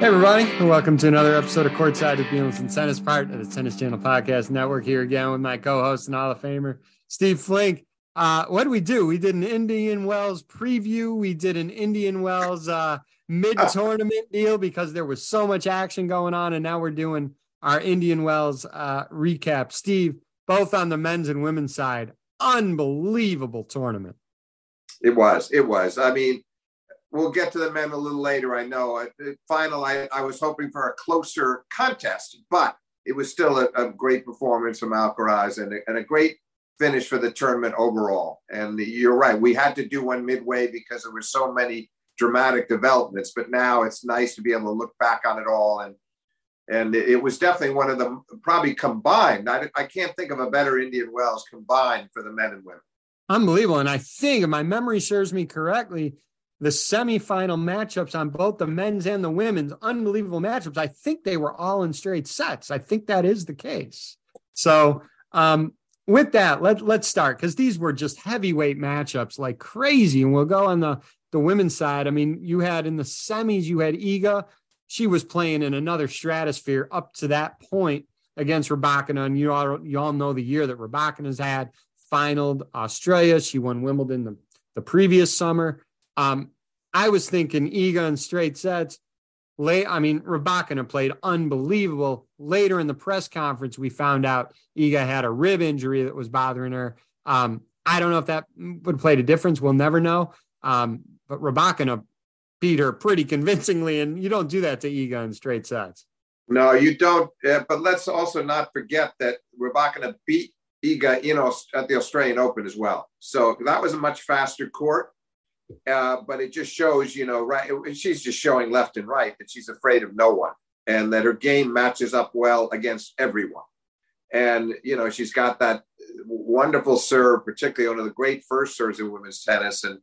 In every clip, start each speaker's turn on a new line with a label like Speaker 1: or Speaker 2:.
Speaker 1: Hey, everybody, and welcome to another episode of Courtside with Beilinson Tennis, part of the Tennis Channel Podcast Network. Here again with my co host and Hall of Famer, Steve Flink. Uh, what did we do? We did an Indian Wells preview, we did an Indian Wells uh, mid tournament deal because there was so much action going on, and now we're doing our Indian Wells uh, recap. Steve, both on the men's and women's side, unbelievable tournament.
Speaker 2: It was. It was. I mean, we'll get to the men a little later. I know. The final, I, I was hoping for a closer contest, but it was still a, a great performance from Alcaraz and a, and a great finish for the tournament overall. And you're right. We had to do one midway because there were so many dramatic developments, but now it's nice to be able to look back on it all. And and it was definitely one of them, probably combined. I, I can't think of a better Indian Wells combined for the men and women.
Speaker 1: Unbelievable. And I think, if my memory serves me correctly, the semifinal matchups on both the men's and the women's unbelievable matchups. I think they were all in straight sets. I think that is the case. So, um, with that, let let's start because these were just heavyweight matchups like crazy. And we'll go on the the women's side. I mean, you had in the semis, you had Iga. She was playing in another stratosphere up to that point against Rybakina. And you all you all know the year that Rybakina's had finaled Australia. She won Wimbledon the, the previous summer. Um, I was thinking in straight sets. Late, I mean, Rybakina played unbelievable. Later in the press conference, we found out Iga had a rib injury that was bothering her. Um, I don't know if that would have played a difference. We'll never know. Um, but Rybakina beat her pretty convincingly, and you don't do that to Iga in straight sets.
Speaker 2: No, you don't. Uh, but let's also not forget that Rybakina beat Iga know, at the Australian Open as well. So that was a much faster court. Uh, but it just shows, you know, right. She's just showing left and right that she's afraid of no one and that her game matches up well against everyone. And, you know, she's got that wonderful serve, particularly one of the great first serves in women's tennis. And,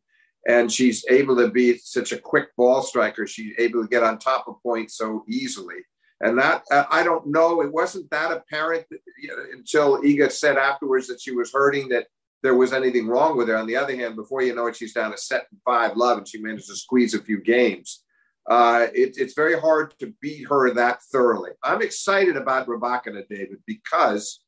Speaker 2: and she's able to be such a quick ball striker. She's able to get on top of points so easily. And that, uh, I don't know, it wasn't that apparent you know, until Iga said afterwards that she was hurting that there was anything wrong with her. On the other hand, before you know it, she's down a set five love and she managed to squeeze a few games. Uh, it, it's very hard to beat her that thoroughly. I'm excited about Rybakina, David, because,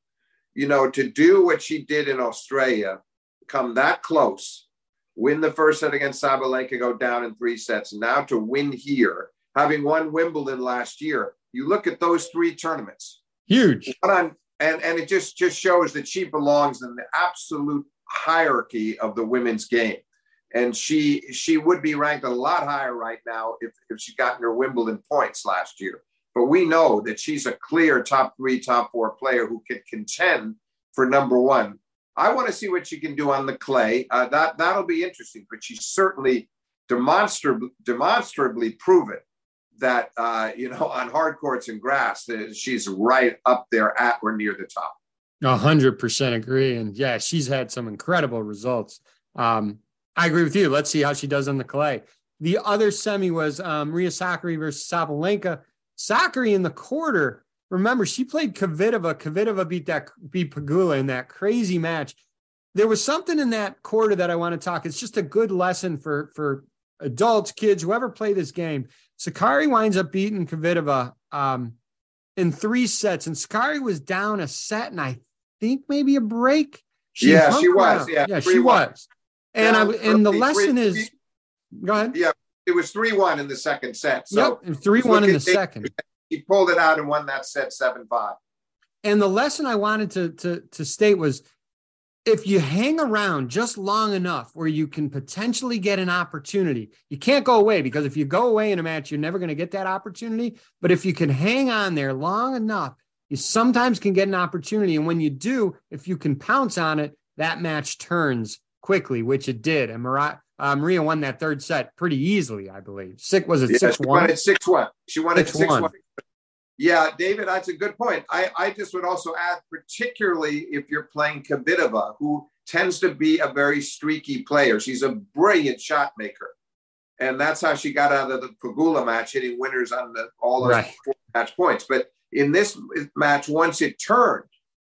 Speaker 2: you know, to do what she did in Australia, come that close, win the first set against Sabalenka, go down in three sets, and now to win here, having won Wimbledon last year, you look at those three tournaments.
Speaker 1: Huge.
Speaker 2: One on and and it just just shows that she belongs in the absolute hierarchy of the women's game. And she she would be ranked a lot higher right now if, if she gotten her wimbledon points last year. But we know that she's a clear top three top four player who can contend for number one. I want to see what she can do on the clay. Uh, that that'll be interesting but she's certainly demonstrably demonstrably proven that uh, you know on hard courts and grass, she's right up there at or near the top.
Speaker 1: A hundred percent agree, and yeah, she's had some incredible results. Um, I agree with you. Let's see how she does on the clay. The other semi was um, Maria Sakkari versus Sabalenka. Sakkari in the quarter. Remember, she played Kvitova. Kvitova beat that beat Pegula in that crazy match. There was something in that quarter that I want to talk. It's just a good lesson for for adults, kids, whoever play this game. Sakkari winds up beating Kvitova um, in three sets, and Sakkari was down a set, and I think maybe a break.
Speaker 2: She yeah, she was. Yeah,
Speaker 1: yeah, she was. And I and the lesson three, is, go ahead.
Speaker 2: Yeah, it was three one in the second set. So
Speaker 1: yep, three one in the second.
Speaker 2: He pulled it out and won that set seven five.
Speaker 1: And the lesson I wanted to to to state was if you hang around just long enough where you can potentially get an opportunity, you can't go away because if you go away in a match, you're never going to get that opportunity. But if you can hang on there long enough, you sometimes can get an opportunity. And when you do, if you can pounce on it, that match turns quickly, which it did. And Maria, uh, Maria won that third set pretty easily, I believe. Six was it yeah, six one?
Speaker 2: Six one. She won six it six one. one. Yeah, David, that's a good point. I, I just would also add, particularly if you're playing Kvitova, who tends to be a very streaky player. She's a brilliant shot maker. And that's how she got out of the Pegula match, hitting winners on the, all those right. match points. But in this match, once it turned,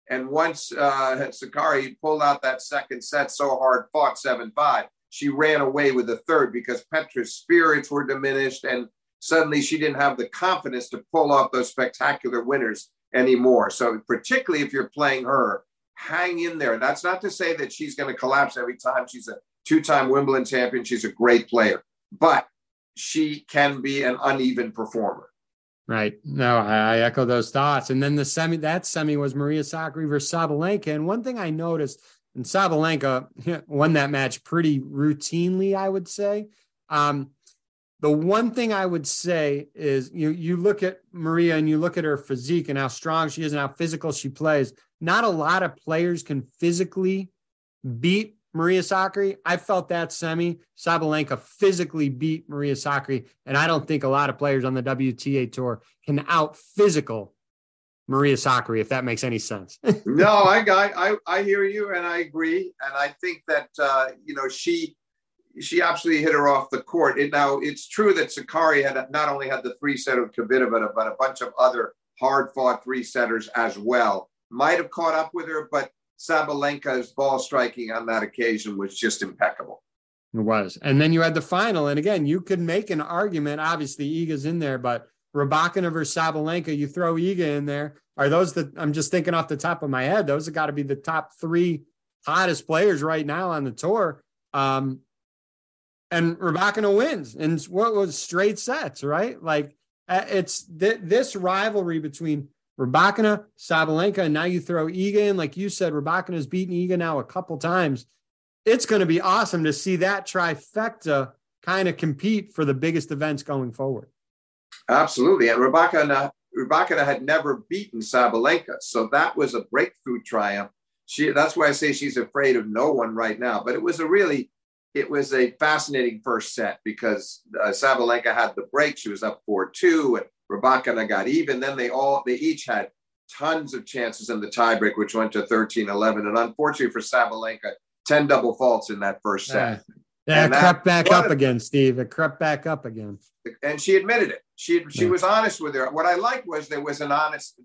Speaker 2: and once uh, Sakkari pulled out that second set so hard fought 7 5, she ran away with the third because Petra's spirits were diminished and suddenly she didn't have the confidence to pull off those spectacular winners anymore. So, particularly if you're playing her, hang in there. That's not to say that she's going to collapse every time. She's a two time Wimbledon champion. She's a great player, but she can be an uneven performer.
Speaker 1: Right. No, I, echo those thoughts. And then the semi, that semi was Maria Sakkari versus Sabalenka. And one thing I noticed, and Sabalenka won that match pretty routinely, I would say. Um, the one thing I would say is you you look at Maria and you look at her physique and how strong she is and how physical she plays. Not a lot of players can physically beat Maria Sakkari. I felt that semi. Sabalenka physically beat Maria Sakkari, and I don't think a lot of players on the WTA tour can out physical Maria Sakkari, if that makes any sense.
Speaker 2: no, I, I I hear you, and I agree, and I think that uh, you know she she absolutely hit her off the court. And now it's true that Sakkari had not only had the three set of Kvitova, but a bunch of other hard fought three setters as well. Might have caught up with her, but Sabalenka's ball striking on that occasion was just impeccable.
Speaker 1: It was. And then you had the final. And again, you could make an argument. Obviously, Iga's in there, but Rybakina versus Sabalenka, you throw Iga in there. Are those the, I'm just thinking off the top of my head, those have got to be the top three hottest players right now on the tour. Um, and Rybakina wins and what was straight sets, right? Like uh, it's th- this rivalry between Rybakina, Sabalenka, and now you throw Iga in. Like you said, Rybakina's beaten Iga now a couple times. It's going to be awesome to see that trifecta kind of compete for the biggest events going forward.
Speaker 2: Absolutely. And Rybakina, Rybakina had never beaten Sabalenka. So that was a breakthrough triumph. She, that's why I say she's afraid of no one right now. But it was a really, it was a fascinating first set because uh, Sabalenka had the break. She was up 4 2. And Rybakina got even. Then they all they each had tons of chances in the tiebreak, which went to 13-11. And unfortunately for Sabalenka, 10 double faults in that first set.
Speaker 1: Yeah, it crept back up again, Steve. It crept back up again.
Speaker 2: And she admitted it. She she yeah. was honest with her. What I liked was there was an honest,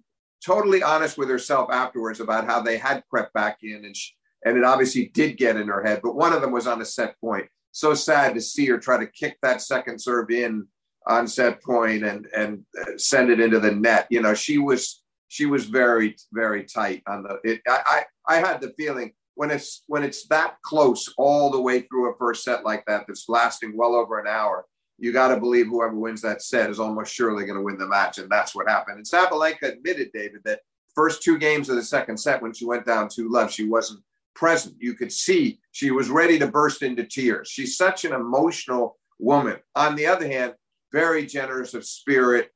Speaker 2: totally honest with herself afterwards about how they had crept back in, and she, and it obviously did get in her head. But one of them was on a set point. So sad to see her try to kick that second serve in on set point and and uh, send it into the net. You know, she was she was very very tight on the. It, I, I I had the feeling when it's when it's that close all the way through a first set like that that's lasting well over an hour. You got to believe whoever wins that set is almost surely going to win the match, and that's what happened. And Sabalenka admitted, David, that first two games of the second set when she went down two love, she wasn't present. You could see she was ready to burst into tears. She's such an emotional woman. On the other hand, very generous of spirit,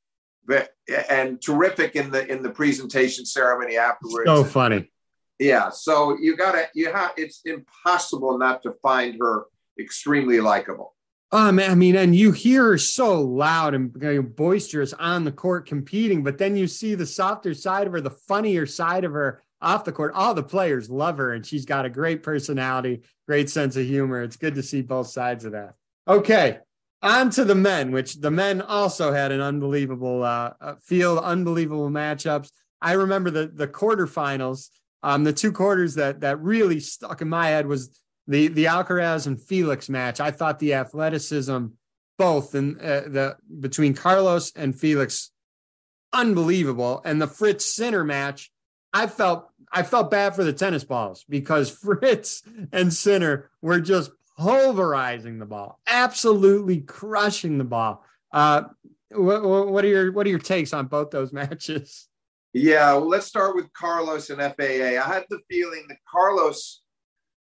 Speaker 2: and terrific in the in the presentation ceremony afterwards.
Speaker 1: So funny.
Speaker 2: Yeah, so you gotta you have it's impossible not to find her extremely likable.
Speaker 1: Oh, man, I mean, and you hear her so loud and boisterous on the court competing, but then you see the softer side of her, the funnier side of her off the court. All the players love her, and she's got a great personality, great sense of humor. It's good to see both sides of that. Okay, on to the men, which the men also had an unbelievable uh, uh, field, unbelievable matchups. I remember the the quarterfinals. Um, the two quarters that that really stuck in my head was the the Alcaraz and Felix match. I thought the athleticism, both in uh, the between Carlos and Felix, unbelievable, and the Fritz Sinner match. I felt I felt bad for the tennis balls because Fritz and Sinner were just pulverizing the ball, absolutely crushing the ball. Uh, what, what, are your what are your takes on both those matches?
Speaker 2: Yeah, well, let's start with Carlos and FAA. I had the feeling that Carlos,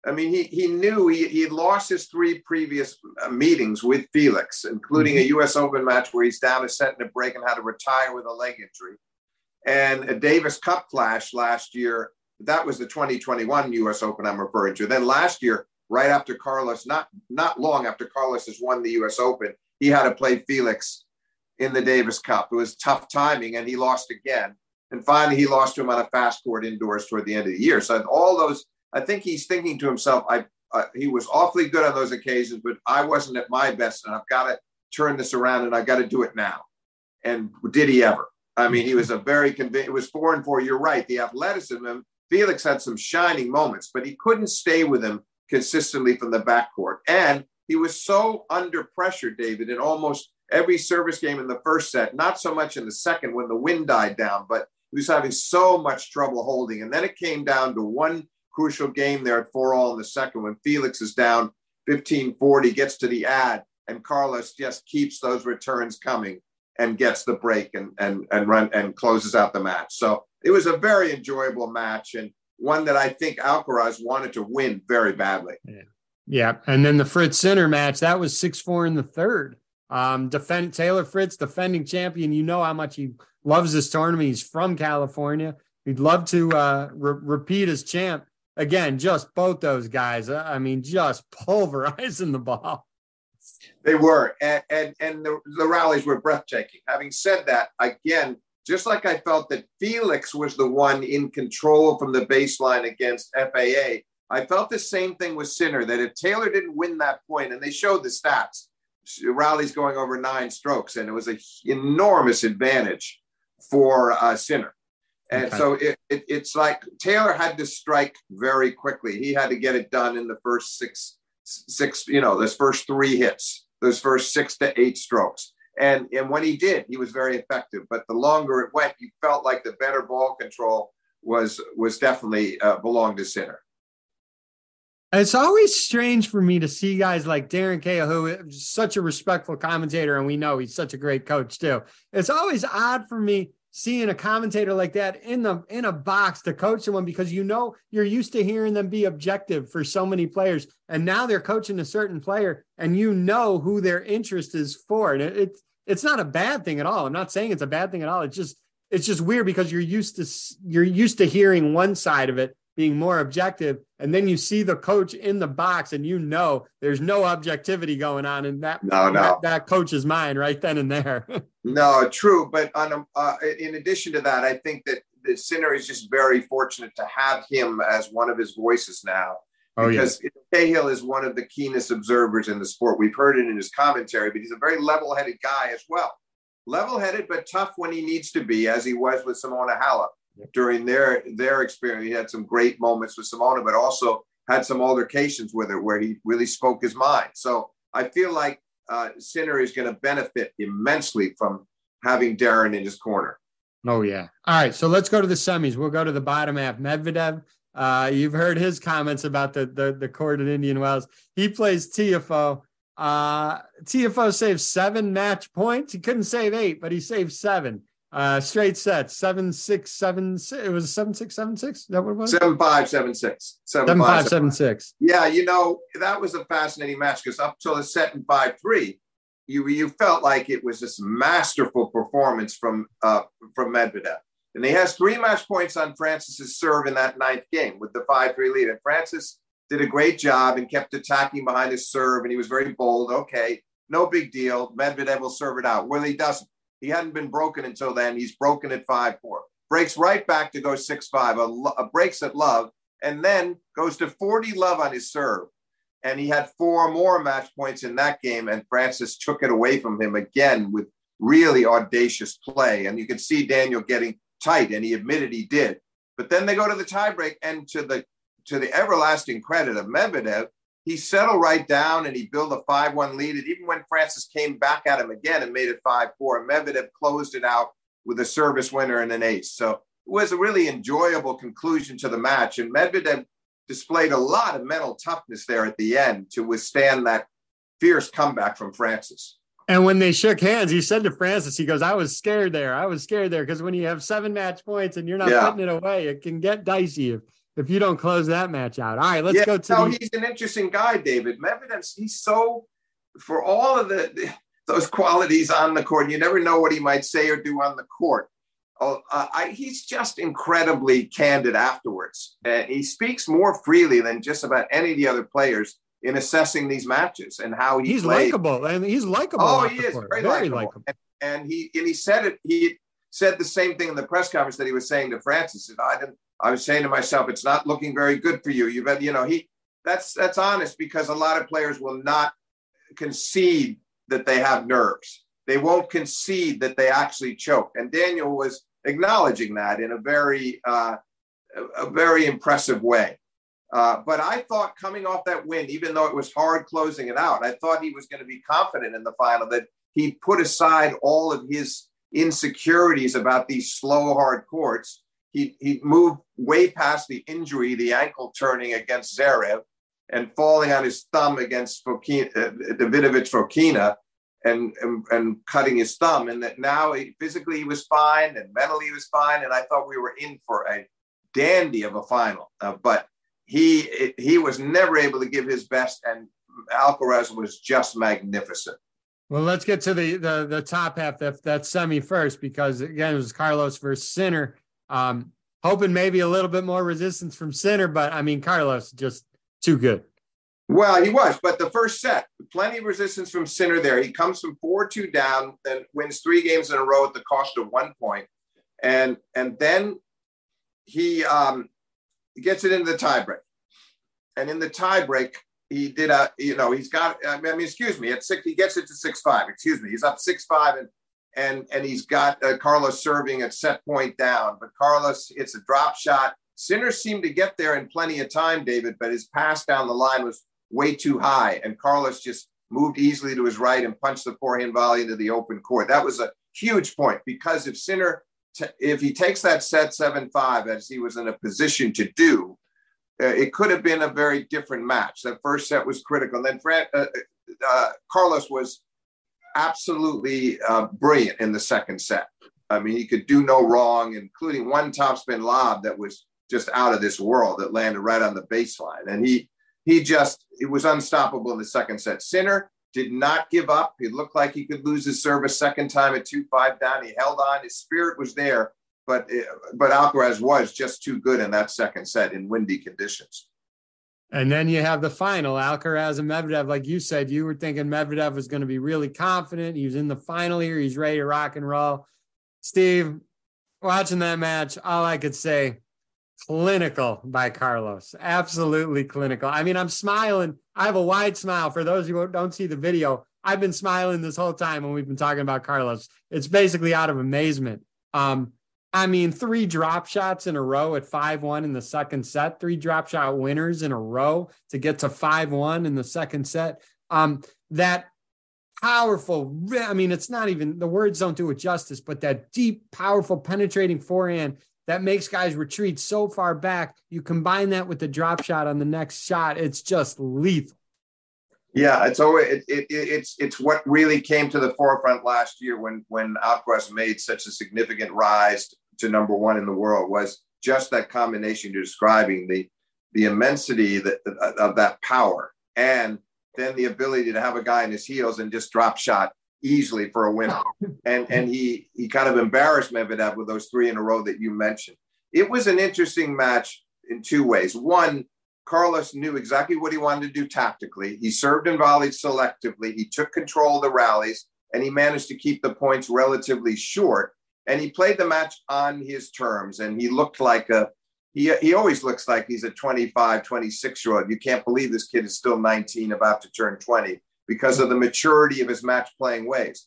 Speaker 2: I mean, he he knew he he had lost his three previous uh, meetings with Felix, including mm-hmm. a U.S. Open match where he's down a set and a break and had to retire with a leg injury, and a Davis Cup clash last year. That was the 2021 U.S. Open I'm referring to. Then last year, right after Carlos, not not long after Carlos has won the U.S. Open, he had to play Felix in the Davis Cup. It was tough timing, and he lost again. And finally, he lost to him on a fast court indoors toward the end of the year. So all those, I think he's thinking to himself, I uh, he was awfully good on those occasions, but I wasn't at my best, and I've got to turn this around, and I've got to do it now. And did he ever? I mean, he was a very convinced. It was four and four. You're right. The athleticism. Felix had some shining moments, but he couldn't stay with him consistently from the backcourt. And he was so under pressure, David, in almost every service game in the first set, not so much in the second when the wind died down, but he was having so much trouble holding. And then it came down to one crucial game there at four all in the second when Felix is down 15 40, gets to the ad, and Carlos just keeps those returns coming and gets the break and and and run and closes out the match. So it was a very enjoyable match and one that I think Alcaraz wanted to win very badly.
Speaker 1: Yeah. Yeah. And then the Fritz Sinner match, that was 6 4 in the third. Um, defend Taylor Fritz, defending champion. You know how much he loves this tournament. He's from California. He'd love to uh, re- repeat as champ again. Just both those guys. Uh, I mean, just pulverizing the ball.
Speaker 2: They were, and and, and the, the rallies were breathtaking. Having said that, again, just like I felt that Felix was the one in control from the baseline against FAA, I felt the same thing with Sinner. That if Taylor didn't win that point, and they showed the stats, rallies going over nine strokes, and it was an enormous advantage for uh, Sinner. And okay. so it, it, it's like Taylor had to strike very quickly. He had to get it done in the first six, six, you know, those first three hits, those first six to eight strokes. And, and when he did, he was very effective. But the longer it went, you felt like the better ball control was was definitely uh, belonged to Sinner.
Speaker 1: It's always strange for me to see guys like Darren Cahill, who is such a respectful commentator, and we know he's such a great coach too. It's always odd for me seeing a commentator like that in the in a box to coach someone because you know you're used to hearing them be objective for so many players, and now they're coaching a certain player, and you know who their interest is for, and it, it's it's not a bad thing at all. I'm not saying it's a bad thing at all. It's just it's just weird because you're used to you're used to hearing one side of it being more objective and then you see the coach in the box and you know there's no objectivity going on in that
Speaker 2: no, no.
Speaker 1: that, that coach's mind right then and there
Speaker 2: no true but on a, uh, in addition to that i think that the sinner is just very fortunate to have him as one of his voices now oh, because yeah. Cahill is one of the keenest observers in the sport. We've heard it in his commentary, but he's a very level-headed guy as well. Level-headed, but tough when he needs to be, as he was with Simona Halep during their their experience. He had some great moments with Simona, but also had some altercations with her where he really spoke his mind. So I feel like uh, Sinner is going to benefit immensely from having Darren in his corner.
Speaker 1: Oh yeah. All right. So let's go to the semis. We'll go to the bottom half. Medvedev. Uh, you've heard his comments about the the, the court in Indian Wells. He plays Tiafoe. Uh, Tiafoe saved seven match points. He couldn't save eight, but he saved seven. Uh, straight sets seven six seven six. It was seven six seven six. Is that what it was?
Speaker 2: Seven five seven six.
Speaker 1: Seven, seven five, five seven six.
Speaker 2: Yeah, you know that was a fascinating match because up till the set in five three, you you felt like it was this masterful performance from uh, from Medvedev, and he has three match points on Francis's serve in that ninth game with the five three lead. And Francis did a great job and kept attacking behind his serve, and he was very bold. Okay, no big deal. Medvedev will serve it out. Well, he doesn't. He hadn't been broken until then. He's broken at 5 4. Breaks right back to go 6 5, a, a breaks at love, and then goes to 40 love on his serve. And he had four more match points in that game, and Francis took it away from him again with really audacious play. And you can see Daniel getting tight, and he admitted he did. But then they go to the tiebreak, and to the to the everlasting credit of Medvedev, he settled right down and he built a 5 1 lead. And even when Francis came back at him again and made it 5 4, Medvedev closed it out with a service winner and an ace. So it was a really enjoyable conclusion to the match. And Medvedev displayed a lot of mental toughness there at the end to withstand that fierce comeback from Francis.
Speaker 1: And when they shook hands, he said to Francis, he goes, I was scared there. I was scared there because when you have seven match points and you're not yeah. putting it away, it can get dicey if, if you don't close that match out. All right, let's yeah, go to.
Speaker 2: No, the- he's an interesting guy, David. Medvedev, he's so for all of the, those qualities on the court. You never know what he might say or do on the court. Oh, uh, I, he's just incredibly candid afterwards, and he speaks more freely than just about any of the other players in assessing these matches and how he
Speaker 1: he's likable and he's likable.
Speaker 2: Oh, he is very, very likable. And, and, he and he said it. He said the same thing in the press conference that he was saying to Francis. And I didn't I was saying to myself, it's not looking very good for you. You've you know, he that's that's honest because a lot of players will not concede that they have nerves. They won't concede that they actually choke. And Daniel was acknowledging that in a very uh, a very impressive way. Uh, but I thought coming off that win, even though it was hard closing it out, I thought he was going to be confident in the final that he put aside all of his insecurities about these slow, hard courts. He, he moved way past the injury, the ankle turning against Zverev and falling on his thumb against Fokina, uh, Davidovich Fokina and, and, and cutting his thumb. And that now he, physically he was fine and mentally he was fine. And I thought we were in for a dandy of a final. Uh, but he he was never able to give his best, and Alcaraz was just magnificent.
Speaker 1: Well, let's get to the the, the top half that that semi first, because again it was Carlos versus Sinner. Um, hoping maybe a little bit more resistance from Sinner, but I mean Carlos just too good.
Speaker 2: Well, he was, but the first set, plenty of resistance from Sinner there. He comes from four two down, then wins three games in a row at the cost of one point, and and then he um, gets it into the tiebreak. And in the tiebreak, he did a, you know, he's got, I mean, excuse me, at six, he gets it to six five. Excuse me, he's up six five, and and and he's got uh, Carlos serving at set point down. But Carlos, it's a drop shot. Sinner seemed to get there in plenty of time, David, but his pass down the line was way too high, and Carlos just moved easily to his right and punched the forehand volley into the open court. That was a huge point because if Sinner if he takes that set 7-5 as he was in a position to do uh, it could have been a very different match that first set was critical and then Fran, uh, uh, carlos was absolutely uh, brilliant in the second set i mean he could do no wrong including one topspin lob that was just out of this world that landed right on the baseline and he he just it was unstoppable in the second set sinner did not give up. He looked like he could lose his serve a second time at 2 5 down. He held on. His spirit was there, but, but Alcaraz was just too good in that second set in windy conditions.
Speaker 1: And then you have the final, Alcaraz and Medvedev. Like you said, you were thinking Medvedev was going to be really confident. He was in the final here. He's ready to rock and roll. Steve, watching that match, all I could say, clinical by Carlos. Absolutely clinical. I mean, I'm smiling. I have a wide smile for those who don't see the video. I've been smiling this whole time when we've been talking about Carlos. It's basically out of amazement. Um, I mean, three drop shots in a row at 5 1 in the second set, three drop shot winners in a row to get to 5 1 in the second set. Um, that powerful, I mean, it's not even the words don't do it justice, but that deep, powerful, penetrating forehand that makes guys retreat so far back. You combine that with the drop shot on the next shot, it's just lethal.
Speaker 2: Yeah, it's always it, it, it's it's what really came to the forefront last year when when Alcaraz made such a significant rise to number one in the world was just that combination you're describing the the immensity that, of that power and then the ability to have a guy in his heels and just drop shot easily for a win. And and he he kind of embarrassed Medvedev with those three in a row that you mentioned. It was an interesting match in two ways. One, Carlos knew exactly what he wanted to do tactically. He served and volleyed selectively. He took control of the rallies and he managed to keep the points relatively short. And he played the match on his terms. And he looked like a he, he always looks like he's a 25, 26 year old. You can't believe this kid is still 19, about to turn 20 because of the maturity of his match playing ways.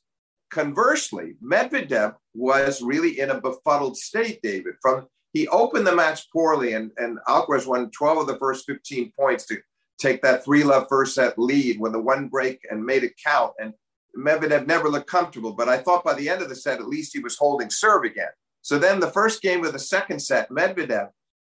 Speaker 2: Conversely, Medvedev was really in a befuddled state, David. From he opened the match poorly, and, and Alcaraz won 12 of the first 15 points to take that three love first set lead with the one break and made it count. And Medvedev never looked comfortable, but I thought by the end of the set, at least he was holding serve again. So then the first game of the second set, Medvedev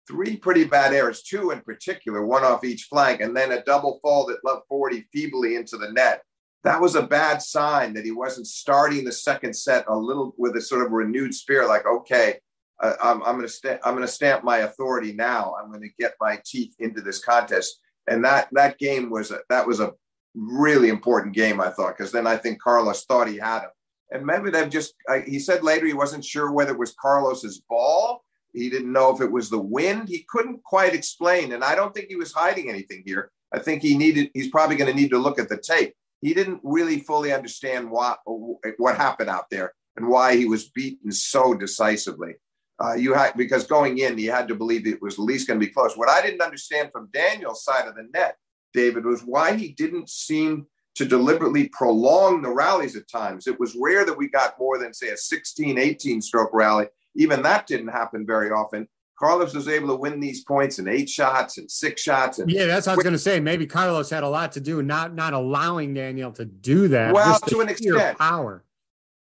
Speaker 2: three pretty bad errors, two in particular, one off each flank, and then a double fault that left 40 feebly into the net. That was a bad sign that he wasn't starting the second set a little with a sort of renewed spirit, like, okay, uh, I'm, I'm going to to stamp my authority now. I'm going to get my teeth into this contest. And that that game was a, that was a really important game, I thought, because then I think Carlos thought he had him. And Medvedev just he said later he wasn't sure whether it was Carlos's ball he didn't know if it was the wind. He couldn't quite explain. And I don't think he was hiding anything here. I think he needed, he's probably going to need to look at the tape. He didn't really fully understand what, what happened out there and why he was beaten so decisively. Uh, you had because going in, you had to believe it was at least going to be close. What I didn't understand from Daniel's side of the net, David, was why he didn't seem to deliberately prolong the rallies at times. It was rare that we got more than, say, a 16, 18 stroke rally even that didn't happen very often. Carlos was able to win these points in eight shots and six shots. And
Speaker 1: yeah, that's what I was going to say. Maybe Carlos had a lot to do not not allowing Daniel to do that.
Speaker 2: Well, to an extent,
Speaker 1: power.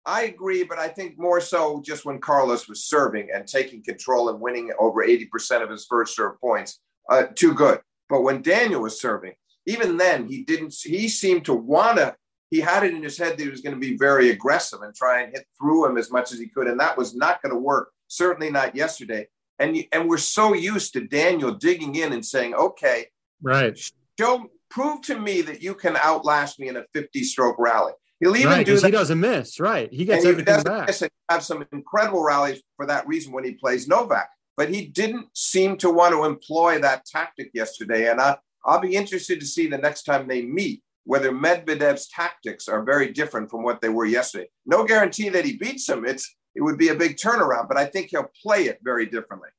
Speaker 2: I agree, but I think more so just when Carlos was serving and taking control and winning over 80% of his first serve points, uh, too good. But when Daniel was serving, even then, he didn't, he seemed to want to, he had it in his head that he was going to be very aggressive and try and hit through him as much as he could. And that was not going to work, certainly not yesterday. And, and we're so used to Daniel digging in and saying, okay,
Speaker 1: right.
Speaker 2: Show, prove to me that you can outlast me in a 50 stroke rally. He'll even
Speaker 1: right,
Speaker 2: do that.
Speaker 1: He doesn't miss, right? He gets and everything back. Miss and
Speaker 2: have some incredible rallies for that reason when he plays Novak. But he didn't seem to want to employ that tactic yesterday. And I, I'll be interested to see the next time they meet whether Medvedev's tactics are very different from what they were yesterday. No guarantee that he beats him. It's it would be a big turnaround, but I think he'll play it very differently.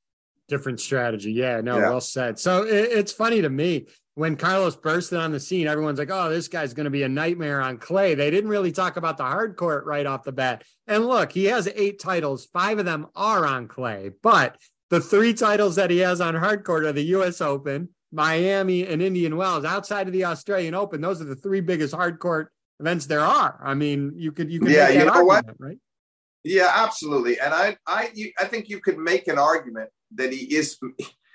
Speaker 1: Different strategy. Yeah, no, yeah. well said. So it, it's funny to me when Carlos bursted on the scene, everyone's like, oh, this guy's going to be a nightmare on clay. They didn't really talk about the hard court right off the bat. And look, he has eight titles, five of them are on clay, but the three titles that he has on hard court are the US Open, Miami, and Indian Wells. Outside of the Australian Open, those are the three biggest hard court events there are. I mean, you could you could
Speaker 2: yeah, you know
Speaker 1: argument,
Speaker 2: what?
Speaker 1: right?
Speaker 2: Yeah, absolutely. And I I you, I think you could make an argument that he is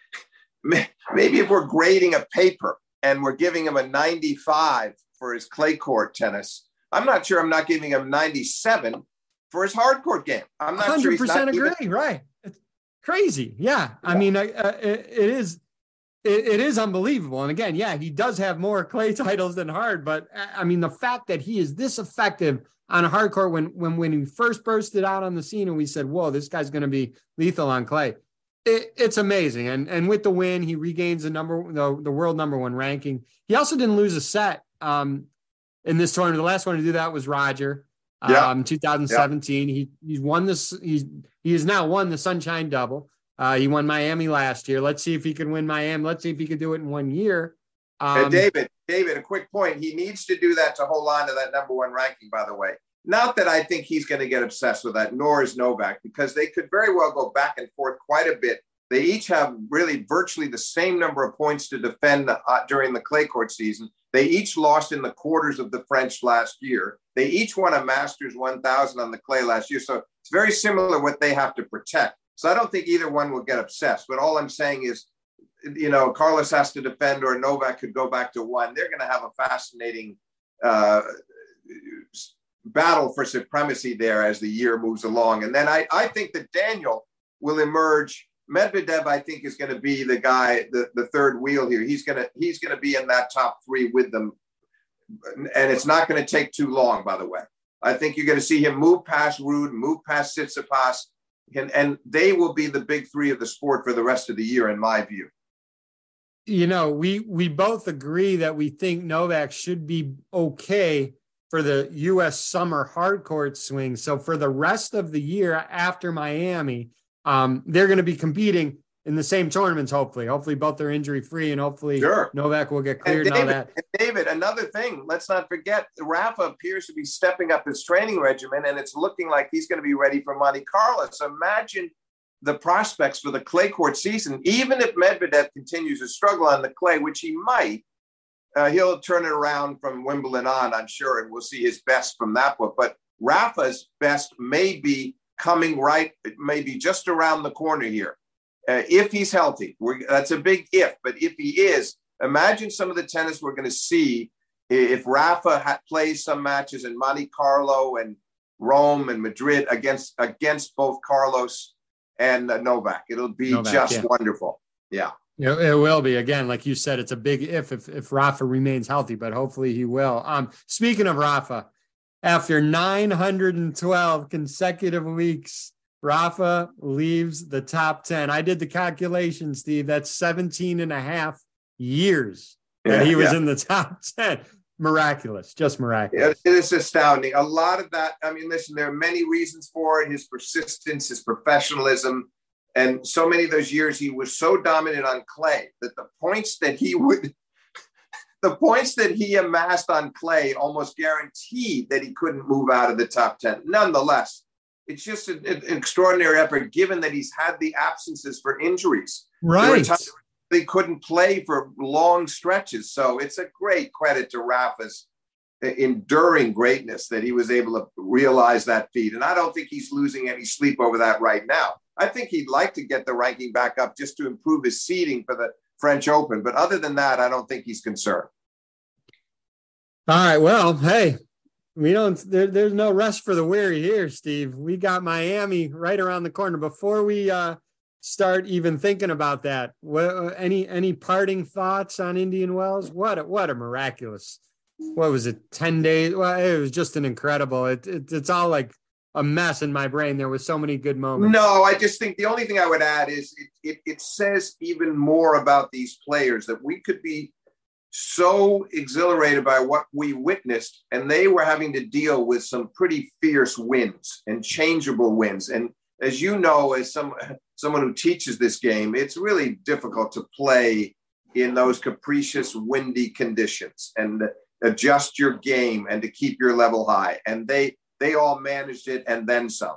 Speaker 2: maybe if we're grading a paper and we're giving him a 95 for his clay court tennis, I'm not sure I'm not giving him 97 for his hard court game. I'm not 100%
Speaker 1: sure agree. Even- right. Crazy. Yeah. yeah. I mean, uh, it, it is. It, it is unbelievable. And again, yeah, he does have more clay titles than hard, but uh, I mean, the fact that he is this effective on a hard court when when when he first bursted out on the scene and we said, "Whoa, this guy's going to be lethal on clay." it, it's amazing. And and with the win, he regains the number the, the world number one ranking. He also didn't lose a set um, in this tournament. The last one to do that was Roger. Yeah. Um, 2017. Yeah. He he's won this. He's he has now won the Sunshine Double. Uh, he won Miami last year. Let's see if he can win Miami. Let's see if he can do it in one year.
Speaker 2: Um, David, David, a quick point. He needs to do that to hold on to that number one ranking. By the way, not that I think he's going to get obsessed with that, nor is Novak, because they could very well go back and forth quite a bit. They each have really virtually the same number of points to defend uh, during the clay court season. They each lost in the quarters of the French last year. They each won a Masters 1000 on the clay last year. So it's very similar what they have to protect. So I don't think either one will get obsessed. But all I'm saying is, you know, Carlos has to defend or Novak could go back to one. They're going to have a fascinating uh, battle for supremacy there as the year moves along. And then I, I think that Daniel will emerge. Medvedev, I think, is going to be the guy, the, the third wheel here. He's gonna he's gonna be in that top three with them, and it's not going to take too long. By the way, I think you're going to see him move past Ruud, move past Tsitsipas, and and they will be the big three of the sport for the rest of the year, in my view.
Speaker 1: You know, we we both agree that we think Novak should be okay for the U.S. summer hardcourt swing. So for the rest of the year after Miami, um, they're going to be competing in the same tournaments. Hopefully, hopefully both are injury free, and hopefully
Speaker 2: sure.
Speaker 1: Novak will get cleared
Speaker 2: and, David,
Speaker 1: and all that.
Speaker 2: And David, another thing, let's not forget, Rafa appears to be stepping up his training regimen, and it's looking like he's going to be ready for Monte Carlo. So imagine the prospects for the clay court season. Even if Medvedev continues to struggle on the clay, which he might, uh, he'll turn it around from Wimbledon on, I'm sure, and we'll see his best from that book. But Rafa's best may be coming right, maybe just around the corner here, uh, if he's healthy. We're, that's a big if, but if he is, imagine some of the tennis we're going to see if Rafa ha- plays some matches in Monte Carlo and Rome and Madrid against against both Carlos and uh, Novak. It'll be Novak, just yeah. wonderful. Yeah.
Speaker 1: It, it will be again, like you said, it's a big if if if Rafa remains healthy, but hopefully he will. Um, speaking of Rafa, after 912 consecutive weeks, Rafa leaves the top 10. I did the calculation, Steve. That's 17 and a half years yeah, that he was yeah. in the top 10. Miraculous, just miraculous.
Speaker 2: it is astounding. A lot of that, I mean, listen, there are many reasons for it his persistence, his professionalism and so many of those years, he was so dominant on clay that the points that he would, the points that he amassed on clay almost guaranteed that he couldn't move out of the top 10. Nonetheless, it's just an, an, extraordinary effort given that he's had the absences for injuries.
Speaker 1: Right.
Speaker 2: They couldn't play for long stretches. So it's a great credit to Rafa's uh, enduring greatness that he was able to realize that feat. And I don't think he's losing any sleep over that right now. I think he'd like to get the ranking back up just to improve his seeding for the French Open. But other than that, I don't think he's concerned.
Speaker 1: All right. Well, hey, we don't, there, there's no rest for the weary here, Steve. We got Miami right around the corner. Before we uh, start even thinking about that, what, any any parting thoughts on Indian Wells? What a, what a miraculous what was it 10 days well it was just an incredible it, it, it's all like a mess in my brain. There was so many good moments.
Speaker 2: No i just think the only thing i would add is it, it, it says even more about these players that we could be so exhilarated by what we witnessed and they were having to deal with some pretty fierce winds and changeable winds. And as you know as some someone who teaches this game it's really difficult to play in those capricious windy conditions and adjust your game and to keep your level high. And they they all managed it and then some.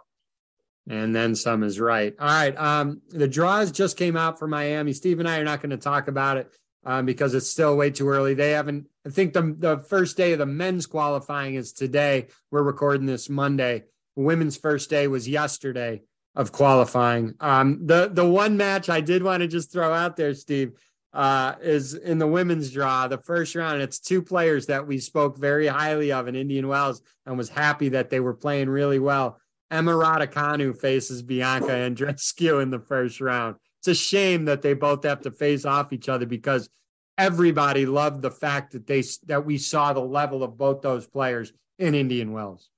Speaker 1: And then some is right. All right. Um, the draws just came out for Miami. Steve and I are not going to talk about it um, because it's still way too early. They haven't, I think the, the first day of the men's qualifying is today. We're recording this Monday. Women's first day was yesterday of qualifying. Um, the the one match I did want to just throw out there, Steve, uh, is in the women's draw, the first round. It's two players that we spoke very highly of in Indian Wells and was happy that they were playing really well. Emma Raducanu faces Bianca Andreescu in the first round. It's a shame that they both have to face off each other because everybody loved the fact that they that we saw the level of both those players in Indian Wells.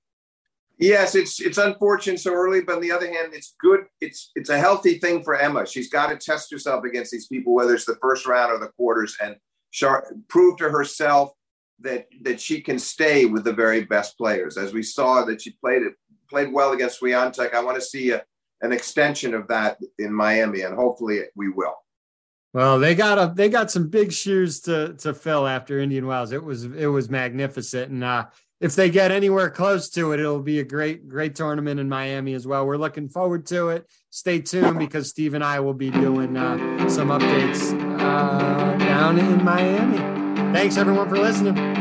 Speaker 2: Yes, it's it's unfortunate so early, but on the other hand, it's good. It's it's a healthy thing for Emma. She's got to test herself against these people, whether it's the first round or the quarters, and prove to herself that that she can stay with the very best players. As we saw that she played played well against Swiatek. I want to see a, an extension of that in Miami, and hopefully we will.
Speaker 1: Well, they got a they got some big shoes to to fill after Indian Wells. It was it was magnificent, and uh, if they get anywhere close to it, it'll be a great, great tournament in Miami as well. We're looking forward to it. Stay tuned because Steve and I will be doing uh, some updates uh, down in Miami. Thanks everyone for listening.